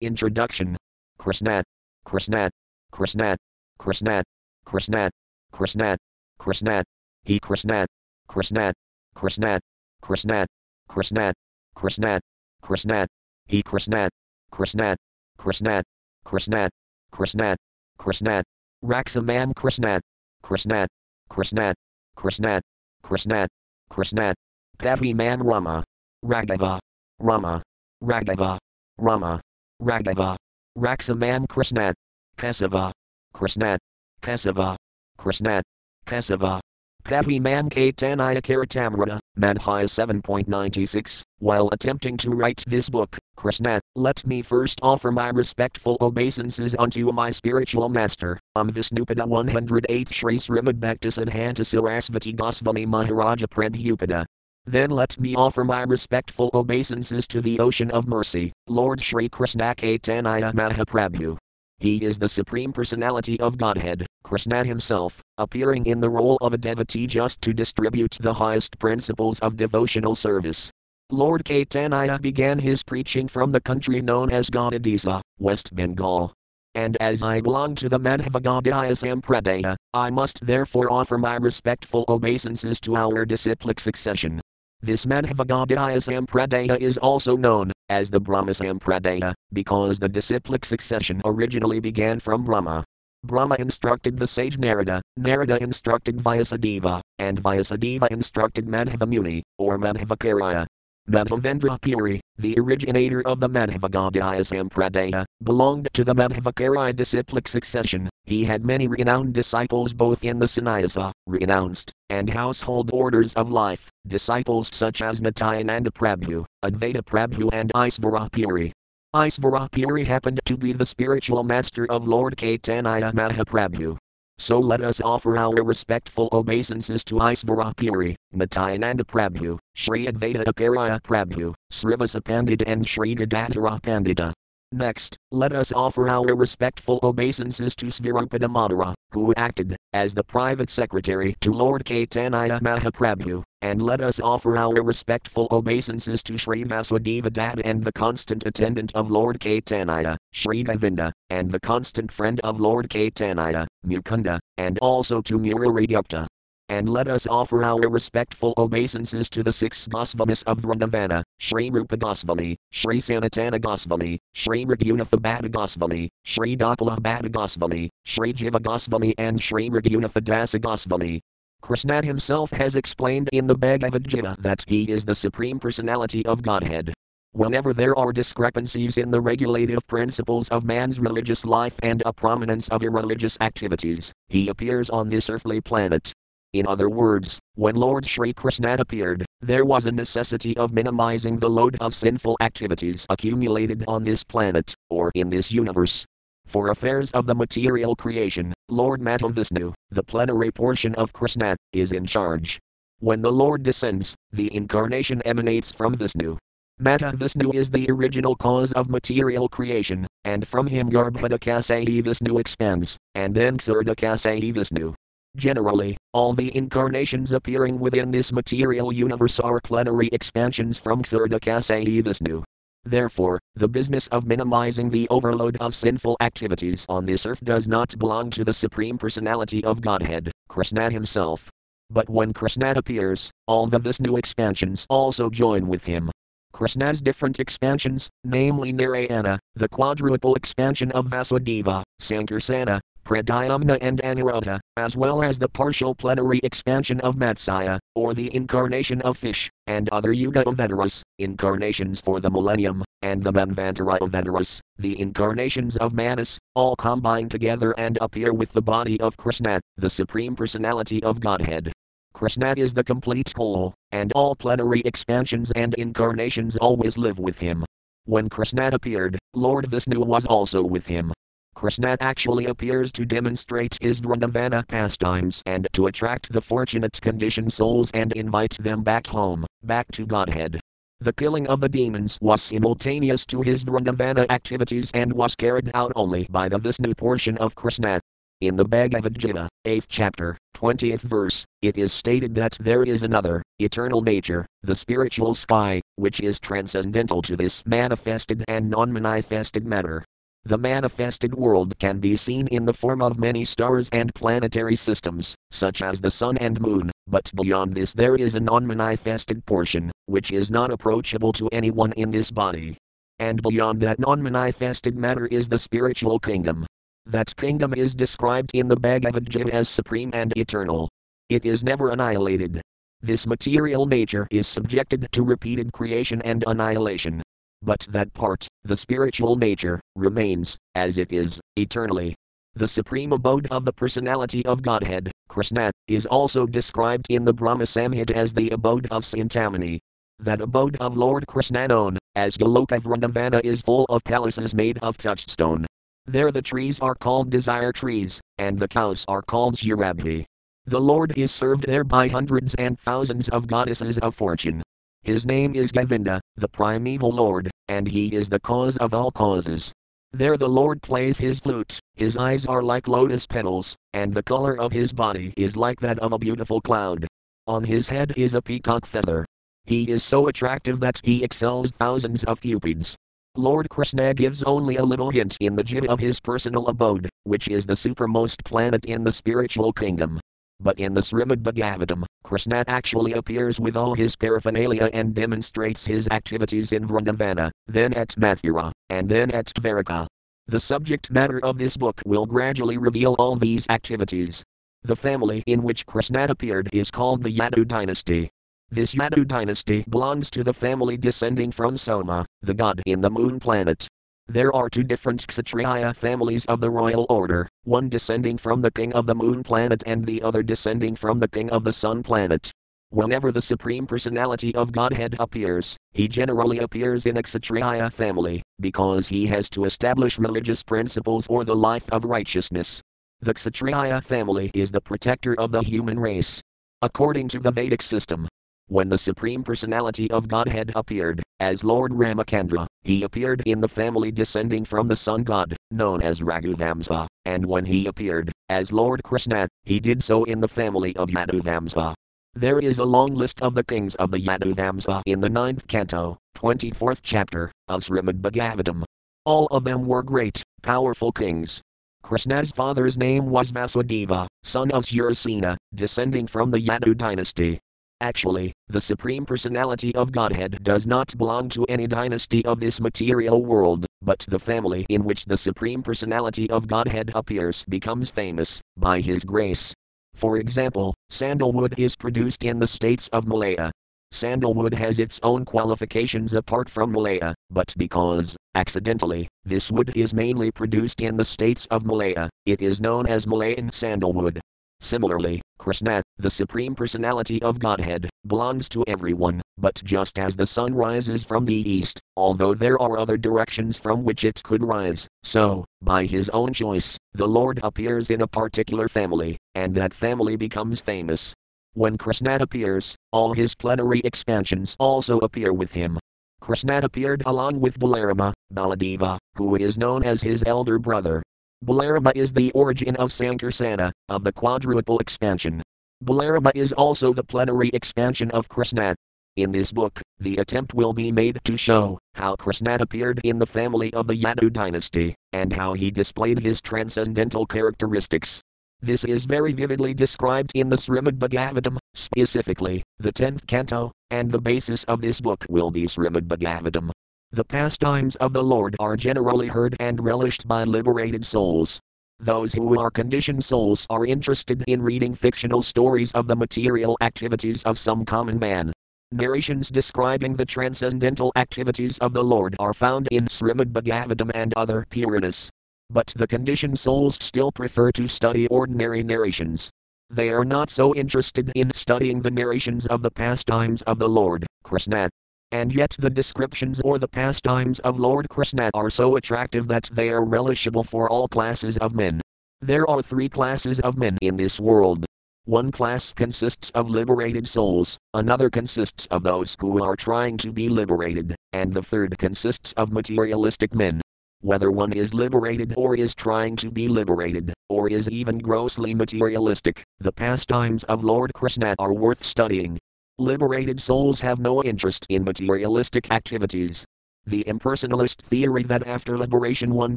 Introduction Krishna, Krishna, Krishna, Krishna, Krishna, Krishna, Krishna, He Krishna, Krishna, Krishna, Krishna, Krishna, Krishna, Krishna, He Krishna, Krishna, Krishna, Krishna, Krishna, Krishna, Raksaman Krishna, Krishna, Krishna, Krishna, Krishna, Krishna, Paviman Rama, Raghava, Rama, Raghava, Rama, Raghava, Raksaman Krishna, Kesava, Krishna, Kesava, Krishna, Kesava, Paviman Caitanya Caritamrta, Madhya 7.96. While attempting to write this book, Krishna, let me first offer my respectful obeisances unto my spiritual master, Om Visnupada 108 Sri Srimad Bhaktisiddhanta Sarasvati Goswami Maharaja Prabhupada. Then let me offer my respectful obeisances to the ocean of mercy, Lord Sri Krishna Caitanya Mahaprabhu. He is the Supreme Personality of Godhead, Krishna himself, appearing in the role of a devotee just to distribute the highest principles of devotional service. Lord Caitanya began his preaching from the country known as Gaudadesa, West Bengal. And as I belong to the Madhvagaudiya Sampradaya, I must therefore offer my respectful obeisances to our disciplic succession. This Madhvagaudiya Sampradaya is also known as the Brahma Sampradaya, because the disciplic succession originally began from Brahma. Brahma instructed the sage Narada, Narada instructed Vyasadeva, and Vyasadeva instructed Madhavamuni, or Madhvacarya. Madhavendra Puri, the originator of the Madhvagaudiya Sampradaya, belonged to the Madhvacarya disciplic succession. He had many renowned disciples both in the sannyasa, renounced, and household orders of life, disciples such as Nityananda Prabhu, Advaita Prabhu, and Isvarapuri. Isvarapuri happened to be the spiritual master of Lord Caitanya Mahaprabhu. So let us offer our respectful obeisances to Isvara Puri, Nityananda Prabhu, Sri Advaita Acharya Prabhu, Srivasa Pandita and Sri Gadadhara Pandita. Next, let us offer our respectful obeisances to Svarupa Damodara, who acted as the private secretary to Lord Caitanya Mahaprabhu, and let us offer our respectful obeisances to Sri Vasudeva Datta and the constant attendant of Lord Caitanya, Sri Govinda, and the constant friend of Lord Caitanya, Mukunda, and also to Murarigupta and let us offer our respectful obeisances to the six Gosvamis of Vrindavana, Sri Rupa Goswami, Sri Sanatana Goswami, Sri Raghunatha Bhatta Gosvami, Sri Gopala Bhatta Gosvami, Sri Jiva Gosvami and Sri Raghunatha Dasa Gosvami. Krishna himself has explained in the Bhagavad Gita that he is the Supreme Personality of Godhead. Whenever there are discrepancies in the regulative principles of man's religious life and a prominence of irreligious activities, he appears on this earthly planet. In other words, when Lord Sri Krishna appeared, there was a necessity of minimizing the load of sinful activities accumulated on this planet, or in this universe. For affairs of the material creation, Lord Vishnu, the plenary portion of Krishna, is in charge. When the Lord descends, the incarnation emanates from Vishnu. Maha Vishnu is the original cause of material creation, and from him Garbhodakasayi Vishnu expands, and then Ksirodakasayi Vishnu. Generally, all the incarnations appearing within this material universe are plenary expansions from Ksirodakasayi Vishnu. Therefore, the business of minimizing the overload of sinful activities on this earth does not belong to the Supreme Personality of Godhead, Krishna himself. But when Krishna appears, all the Vishnu expansions also join with him. Krishna's different expansions, namely Narayana, the quadruple expansion of Vasudeva, Sankarsana, Pradyumna and Aniruddha, as well as the partial plenary expansion of Matsya, or the incarnation of fish, and other Yuga Avataras, incarnations for the millennium, and the Manvantara Avataras, the incarnations of Manus, all combine together and appear with the body of Krishna, the Supreme Personality of Godhead. Krishna is the complete whole, and all plenary expansions and incarnations always live with him. When Krishna appeared, Lord Vishnu was also with him. Krishna actually appears to demonstrate his Vrindavana pastimes and to attract the fortunate conditioned souls and invite them back home, back to Godhead. The killing of the demons was simultaneous to his Vrindavana activities and was carried out only by the Vishnu portion of Krishna. In the Bhagavad Gita, 8th chapter, 20th verse, it is stated that there is another, eternal nature, the spiritual sky, which is transcendental to this manifested and non manifested matter. The manifested world can be seen in the form of many stars and planetary systems, such as the sun and moon, but beyond this there is a non manifested portion, which is not approachable to anyone in this body. And beyond that non manifested matter is the spiritual kingdom. That kingdom is described in the Bhagavad Gita as supreme and eternal. It is never annihilated. This material nature is subjected to repeated creation and annihilation. But that part, the spiritual nature, remains, as it is, eternally. The supreme abode of the personality of Godhead, Krishna, is also described in the Brahma Samhita as the abode of Cintamani. That abode of Lord Krishna known as Goloka Vrindavana is full of palaces made of touchstone. There the trees are called desire trees, and the cows are called Surabhi. The Lord is served there by hundreds and thousands of goddesses of fortune. His name is Govinda, the primeval Lord, and he is the cause of all causes. There the Lord plays his flute, his eyes are like lotus petals, and the color of his body is like that of a beautiful cloud. On his head is a peacock feather. He is so attractive that he excels thousands of cupids. Lord Krishna gives only a little hint in the Gita of his personal abode, which is the supermost planet in the spiritual kingdom. But in the Srimad Bhagavatam, Krishna actually appears with all his paraphernalia and demonstrates his activities in Vrindavana, then at Mathura, and then at Dvaraka. The subject matter of this book will gradually reveal all these activities. The family in which Krishna appeared is called the Yadu dynasty. This Yadu dynasty belongs to the family descending from Soma, the god in the moon planet. There are two different Kshatriya families of the royal order, one descending from the king of the moon planet and the other descending from the king of the sun planet. Whenever the Supreme Personality of Godhead appears, he generally appears in a Kshatriya family, because he has to establish religious principles or the life of righteousness. The Kshatriya family is the protector of the human race. According to the Vedic system, when the Supreme Personality of Godhead appeared, as Lord Ramachandra, he appeared in the family descending from the sun god, known as Raghuvamsa, and when he appeared, as Lord Krishna, he did so in the family of Yaduvamsa. There is a long list of the kings of the Yaduvamsa in the ninth canto, 24th chapter, of Srimad Bhagavatam. All of them were great, powerful kings. Krishna's father's name was Vasudeva, son of Surasena, descending from the Yadu dynasty. Actually, the Supreme Personality of Godhead does not belong to any dynasty of this material world, but the family in which the Supreme Personality of Godhead appears becomes famous, by His grace. For example, sandalwood is produced in the states of Malaya. Sandalwood has its own qualifications apart from Malaya, but because, accidentally, this wood is mainly produced in the states of Malaya, it is known as Malayan sandalwood. Similarly, Krishna, the Supreme Personality of Godhead, belongs to everyone, but just as the sun rises from the east, although there are other directions from which it could rise, so, by his own choice, the Lord appears in a particular family, and that family becomes famous. When Krishna appears, all his plenary expansions also appear with him. Krishna appeared along with Balarama, Baladeva, who is known as his elder brother, Balarama is the origin of Sankarsana, of the quadruple expansion. Balarama is also the plenary expansion of Krishna. In this book, the attempt will be made to show how Krishna appeared in the family of the Yadu dynasty, and how he displayed his transcendental characteristics. This is very vividly described in the Srimad Bhagavatam, specifically, the 10th canto, and the basis of this book will be Srimad Bhagavatam. The pastimes of the Lord are generally heard and relished by liberated souls. Those who are conditioned souls are interested in reading fictional stories of the material activities of some common man. Narrations describing the transcendental activities of the Lord are found in Srimad Bhagavatam and other Puranas. But the conditioned souls still prefer to study ordinary narrations. They are not so interested in studying the narrations of the pastimes of the Lord, Krishna, and yet the descriptions or the pastimes of Lord Krishna are so attractive that they are relishable for all classes of men. There are three classes of men in this world. One class consists of liberated souls, another consists of those who are trying to be liberated, and the third consists of materialistic men. whether one is liberated or is trying to be liberated, or is even grossly materialistic, the pastimes of Lord Krishna are worth studying. Liberated souls have no interest in materialistic activities. The impersonalist theory that after liberation one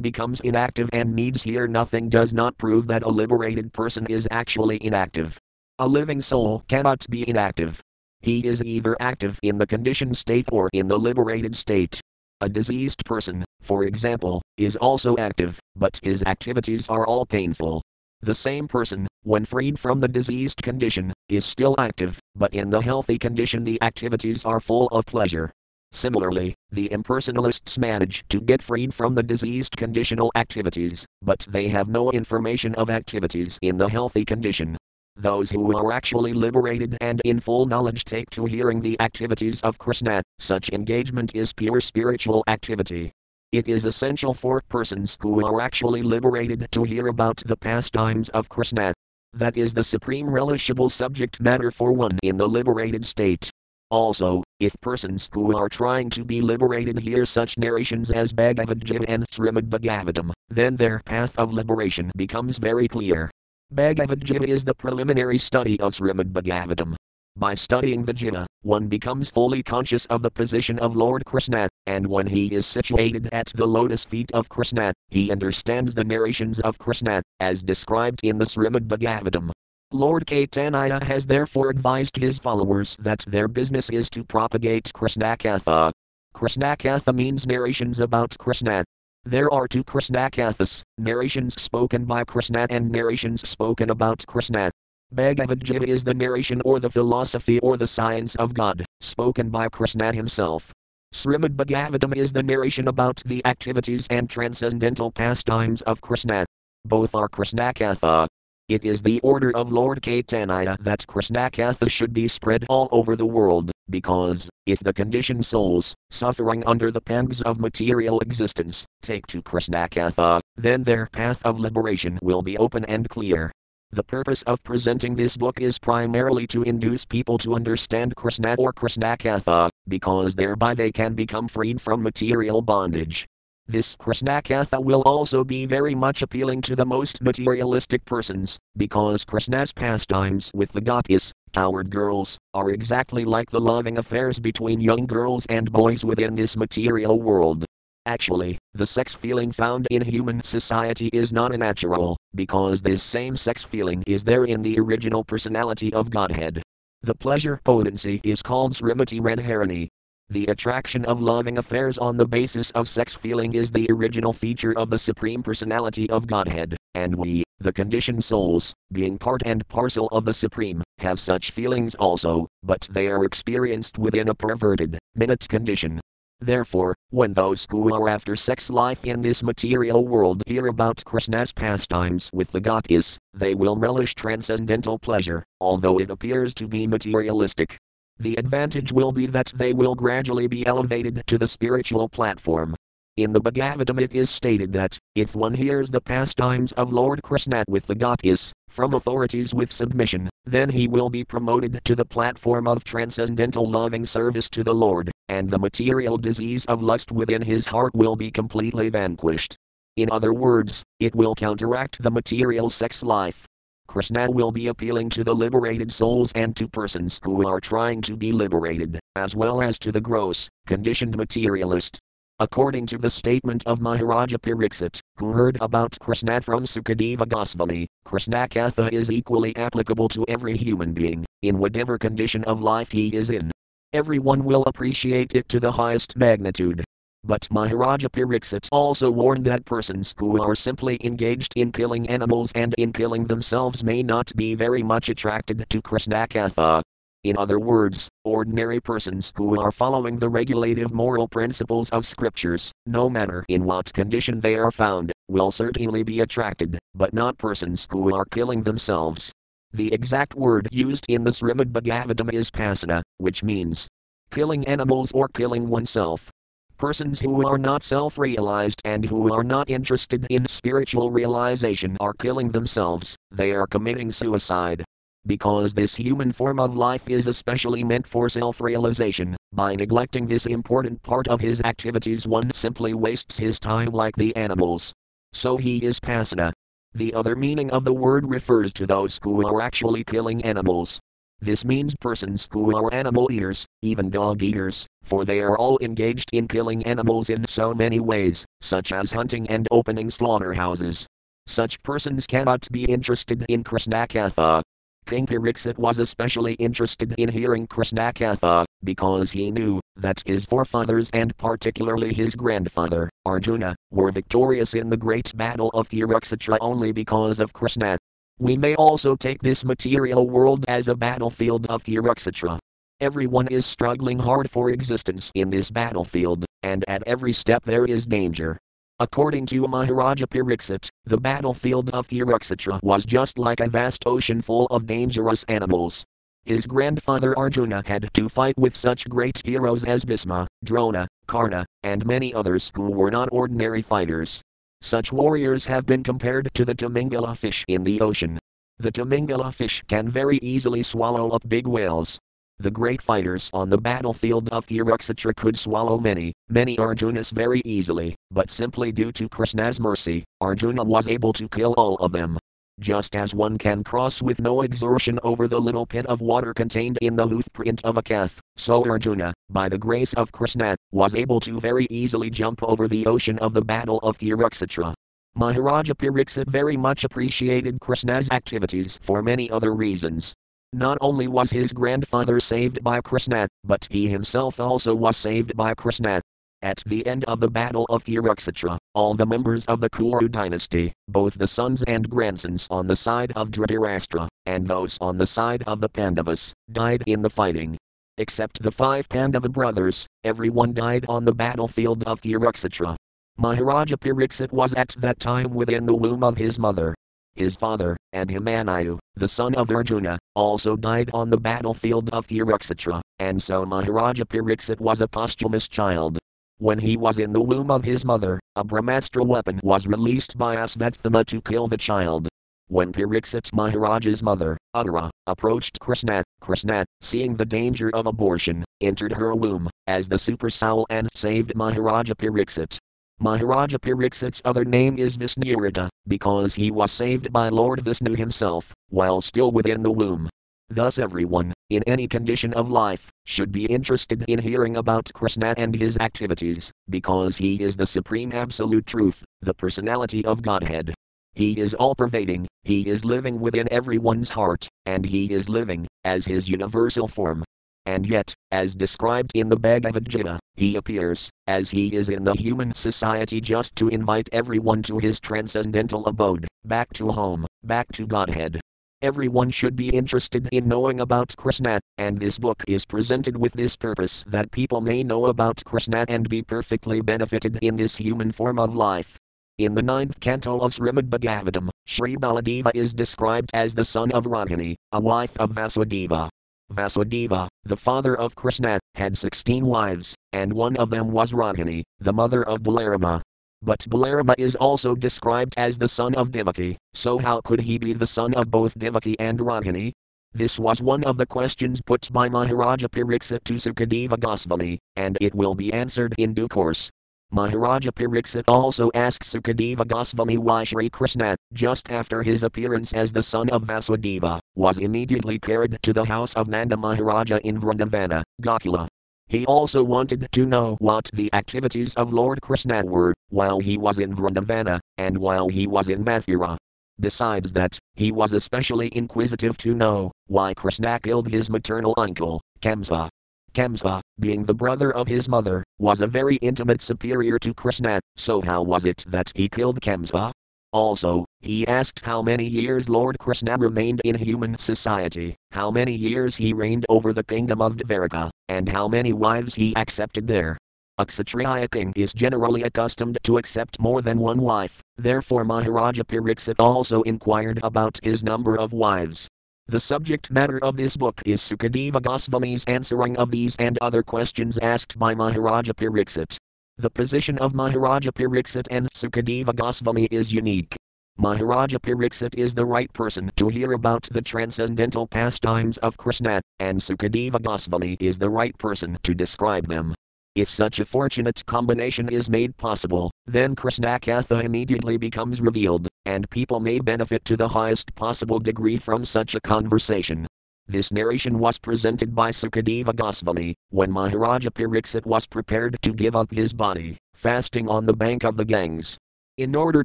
becomes inactive and needs hear nothing does not prove that a liberated person is actually inactive. A living soul cannot be inactive. He is either active in the conditioned state or in the liberated state. A diseased person, for example, is also active, but his activities are all painful. The same person, when freed from the diseased condition, is still active, but in the healthy condition the activities are full of pleasure. Similarly, the impersonalists manage to get freed from the diseased conditional activities, but they have no information of activities in the healthy condition. Those who are actually liberated and in full knowledge take to hearing the activities of Krishna, such engagement is pure spiritual activity. It is essential for persons who are actually liberated to hear about the pastimes of Krishna. That is the supreme relishable subject matter for one in the liberated state. Also, if persons who are trying to be liberated hear such narrations as Bhagavad Gita and Srimad Bhagavatam, then their path of liberation becomes very clear. Bhagavad Gita is the preliminary study of Srimad Bhagavatam. By studying the Gita, one becomes fully conscious of the position of Lord Krishna, and when he is situated at the lotus feet of Krishna, he understands the narrations of Krishna, as described in the Srimad Bhagavatam. Lord Caitanya has therefore advised his followers that their business is to propagate Krishna Katha. Krishna Katha means narrations about Krishna, there are two Krishna Kathas, narrations spoken by Krishna and narrations spoken about Krishna. Bhagavad Gita is the narration or the philosophy or the science of God, spoken by Krishna himself. Srimad Bhagavatam is the narration about the activities and transcendental pastimes of Krishna. Both are Krishna Katha. It is the order of Lord Caitanya that Krishna Katha should be spread all over the world, because, if the conditioned souls, suffering under the pangs of material existence, take to Krishna Katha, then their path of liberation will be open and clear. The purpose of presenting this book is primarily to induce people to understand Krishna or Krishna Katha, because thereby they can become freed from material bondage. This Krishna Katha will also be very much appealing to the most materialistic persons, because Krishna's pastimes with the gopis, coward girls, are exactly like the loving affairs between young girls and boys within this material world. Actually, the sex feeling found in human society is not natural, because this same sex feeling is there in the original personality of Godhead. The pleasure potency is called Srimati Radharani, the attraction of loving affairs on the basis of sex feeling is the original feature of the Supreme Personality of Godhead, and we, the conditioned souls, being part and parcel of the Supreme, have such feelings also, but they are experienced within a perverted, minute condition. Therefore, when those who are after sex life in this material world hear about Krishna's pastimes with the gopis, they will relish transcendental pleasure, although it appears to be materialistic. The advantage will be that they will gradually be elevated to the spiritual platform. In the Bhagavatam, it is stated that, if one hears the pastimes of Lord Krishna with the gopis, from authorities with submission, then he will be promoted to the platform of transcendental loving service to the Lord, and the material disease of lust within his heart will be completely vanquished. In other words, it will counteract the material sex life, Krishna will be appealing to the liberated souls and to persons who are trying to be liberated, as well as to the gross, conditioned materialist. According to the statement of Maharaja Pariksit, who heard about Krishna from Sukadeva Goswami, Krishna Katha is equally applicable to every human being, in whatever condition of life he is in. Everyone will appreciate it to the highest magnitude. But Maharaja Pariksit also warned that persons who are simply engaged in killing animals and in killing themselves may not be very much attracted to Krishna Katha. In other words, ordinary persons who are following the regulative moral principles of scriptures, no matter in what condition they are found, will certainly be attracted, but not persons who are killing themselves. The exact word used in the Srimad Bhagavatam is pasughna, which means killing animals or killing oneself. Persons who are not self realized and who are not interested in spiritual realization are killing themselves, they are committing suicide. Because this human form of life is especially meant for self realization. By neglecting this important part of his activities, one simply wastes his time like the animals. So he is pasughna. The other meaning of the word refers to those who are actually killing animals. This means persons who are animal eaters, even dog eaters, for they are all engaged in killing animals in so many ways, such as hunting and opening slaughterhouses. Such persons cannot be interested in Krishnakatha. King Pariksit was especially interested in hearing Krishnakatha because he knew that his forefathers and particularly his grandfather, Arjuna, were victorious in the great battle of Kurukshetra only because of Krishna. We may also take this material world as a battlefield of Kurukshetra. Everyone is struggling hard for existence in this battlefield, and at every step there is danger. According to Maharaja Pariksit, the battlefield of Kurukshetra was just like a vast ocean full of dangerous animals. His grandfather Arjuna had to fight with such great heroes as Bhisma, Drona, Karna, and many others who were not ordinary fighters. Such warriors have been compared to the Timingala fish in the ocean. The Timingala fish can very easily swallow up big whales. The great fighters on the battlefield of Kurukshetra could swallow many, many Arjunas very easily, but simply due to Krishna's mercy, Arjuna was able to kill all of them. Just as one can cross with no exertion over the little pit of water contained in the hoof print of a calf, so Arjuna, by the grace of Krishna, was able to very easily jump over the ocean of the battle of Kurukshetra. Maharaja Pariksit very much appreciated Krishna's activities for many other reasons. Not only was his grandfather saved by Krishna, but he himself also was saved by Krishna, at the end of the Battle of Kurukshetra, all the members of the Kuru dynasty, both the sons and grandsons on the side of Dhritarashtra, and those on the side of the Pandavas, died in the fighting. Except the five Pandava brothers, everyone died on the battlefield of Kurukshetra. Maharaja Pariksit was at that time within the womb of his mother. His father, Abhimanyu, the son of Arjuna, also died on the battlefield of Kurukshetra, and so Maharaja Pariksit was a posthumous child. When he was in the womb of his mother, a Brahmastra weapon was released by Asvatthama to kill the child. When Pariksit Maharaja's mother, Uttara, approached Krishna, Krishna, seeing the danger of abortion, entered her womb, as the super soul and saved Maharaja Pariksit. Maharaja Pariksit's other name is Visnurata, because he was saved by Lord Vishnu himself, while still within the womb. Thus, everyone, in any condition of life, should be interested in hearing about Krishna and his activities, because he is the supreme absolute truth, the personality of Godhead. He is all pervading, he is living within everyone's heart, and he is living, as his universal form. And yet, as described in the Bhagavad Gita, he appears, as he is in the human society just to invite everyone to his transcendental abode, back to home, back to Godhead. Everyone should be interested in knowing about Krishna, and this book is presented with this purpose that people may know about Krishna and be perfectly benefited in this human form of life. In the ninth canto of Srimad Bhagavatam, Sri Baladeva is described as the son of Rohini, a wife of Vasudeva. Vasudeva, the father of Krishna, had sixteen wives, and one of them was Rohini, the mother of Balarama. But Balarama is also described as the son of Devaki, so how could he be the son of both Devaki and Rohini? This was one of the questions put by Maharaja Pariksit to Sukadeva Goswami, and it will be answered in due course. Maharaja Pariksit also asked Sukadeva Goswami why Sri Krishna, just after his appearance as the son of Vasudeva, was immediately carried to the house of Nanda Maharaja in Vrindavana, Gokula. He also wanted to know what the activities of Lord Krishna were, while he was in Vrindavana, and while he was in Mathura. Besides that, he was especially inquisitive to know why Krishna killed his maternal uncle, Kamsa. Kamsa, being the brother of his mother, was a very intimate superior to Krishna, so how was it that he killed Kamsa? Also, he asked how many years Lord Krishna remained in human society, how many years he reigned over the kingdom of Dvaraka, and how many wives he accepted there. A Kshatriya king is generally accustomed to accept more than one wife, therefore Maharaja Pariksit also inquired about his number of wives. The subject matter of this book is Sukadeva Goswami's answering of these and other questions asked by Maharaja Pariksit. The position of Maharaja Pariksit and Sukadeva Goswami is unique. Maharaja Pariksit is the right person to hear about the transcendental pastimes of Krishna, and Sukadeva Goswami is the right person to describe them. If such a fortunate combination is made possible, then Krishna Katha immediately becomes revealed, and people may benefit to the highest possible degree from such a conversation. This narration was presented by Sukadeva Goswami when Maharaja Pariksit was prepared to give up his body, fasting on the bank of the Ganges. In order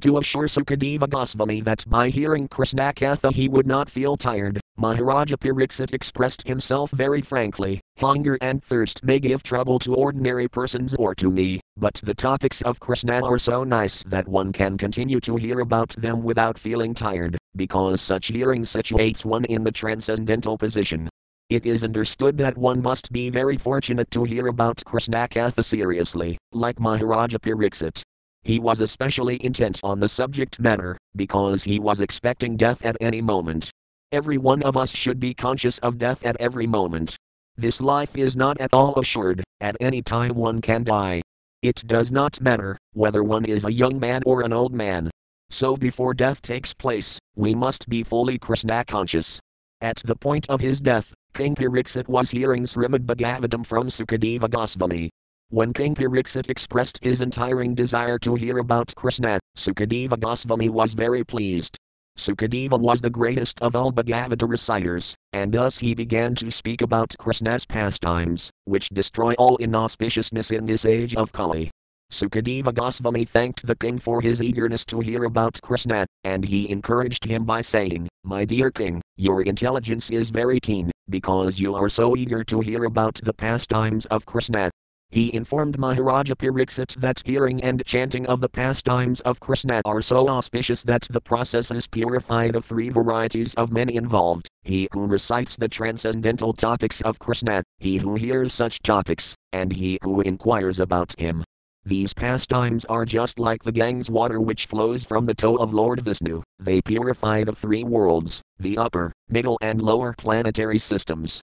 to assure Sukadeva Goswami that by hearing Krishna Katha he would not feel tired, Maharaja Pariksit expressed himself very frankly Hunger and thirst may give trouble to ordinary persons or to me, but the topics of Krishna are so nice that one can continue to hear about them without feeling tired, because such hearing situates one in the transcendental position. It is understood that one must be very fortunate to hear about Krishna Katha seriously, like Maharaja Pariksit. He was especially intent on the subject matter, because he was expecting death at any moment. Every one of us should be conscious of death at every moment. This life is not at all assured, at any time one can die. It does not matter whether one is a young man or an old man. So before death takes place, we must be fully Krishna conscious. At the point of his death, King Pariksit was hearing Srimad Bhagavatam from Sukadeva Goswami. When King Pariksit expressed his entiring desire to hear about Krishna, Sukadeva Goswami was very pleased. Sukadeva was the greatest of all Bhagavata reciters, and thus he began to speak about Krishna's pastimes, which destroy all inauspiciousness in this age of Kali. Sukadeva Goswami thanked the king for his eagerness to hear about Krishna, and he encouraged him by saying, My dear king, your intelligence is very keen, because you are so eager to hear about the pastimes of Krishna. He informed Maharaja Pariksit that hearing and chanting of the pastimes of Krishna are so auspicious that the process is purified of three varieties of men involved he who recites the transcendental topics of Krishna, he who hears such topics, and he who inquires about him. These pastimes are just like the Ganges water which flows from the toe of Lord Vishnu, they purify the three worlds, the upper, middle, and lower planetary systems.